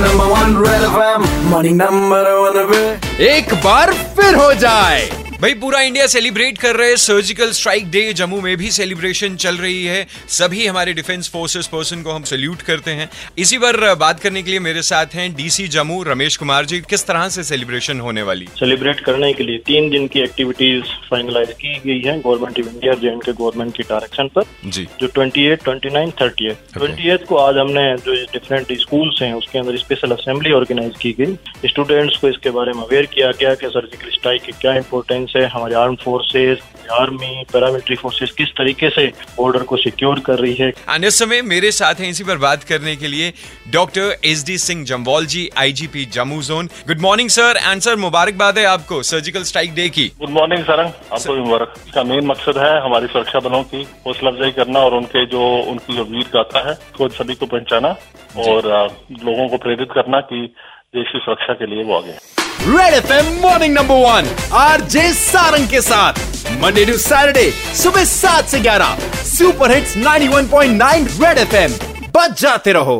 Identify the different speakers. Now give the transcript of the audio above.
Speaker 1: number one red FM morning number one पे
Speaker 2: एक बार फिर हो जाए।
Speaker 3: भाई पूरा इंडिया सेलिब्रेट कर रहे हैं। सर्जिकल स्ट्राइक डे जम्मू में भी सेलिब्रेशन चल रही है। सभी हमारे डिफेंस फोर्सेस पर्सन को हम सल्यूट करते हैं। इसी पर बात करने के लिए मेरे साथ हैं डीसी जम्मू रमेश कुमार जी। किस तरह से सेलिब्रेशन होने वाली?
Speaker 4: सेलिब्रेट करने के लिए तीन दिन की एक्टिविटीज़ फाइनलाइज की गई है गवर्नमेंट ऑफ़ इंडिया जे के गवर्नमेंट की डायरेक्शन पर।
Speaker 3: जी।
Speaker 4: जो 28, 29, 30 ट्वेंटी एट को आज हमने जो डिफरेंट स्कूल्स हैं उसके अंदर स्पेशल असेंबली ऑर्गेनाइज की गई। स्टूडेंट्स को इसके बारे में अवेयर किया गया कि सर्जिकल स्ट्राइक की क्या इंपॉर्टेंस है हमारे arm forces army paramilitary forces किस तरीके से बॉर्डर को सिक्योर कर रही है?
Speaker 3: इस समय मेरे साथ हैं इसी पर बात करने के लिए doctor S D Singh Jamwal ji IGP Jammu zone good morning sir and sir मुबारकबाद है आपको सर्जिकल स्ट्राइक डे की.
Speaker 5: गुड मॉर्निंग सर आपको भी मुबारक। इसका मेन मकसद है हमारी सुरक्षा बलों की हौसला अफजाई करना और उनके जो उनकी जो वीर गाथा है उसको सभी को पहचाना और लोगों को प्रेरित करना कि देश की सुरक्षा के लिए वो आगे।
Speaker 2: Red F M morning number one R J Sarang के साथ। मंडे टू सैटरडे सुबह सात से ग्यारह। Super hits 91.9 red F M बच जाते रहो।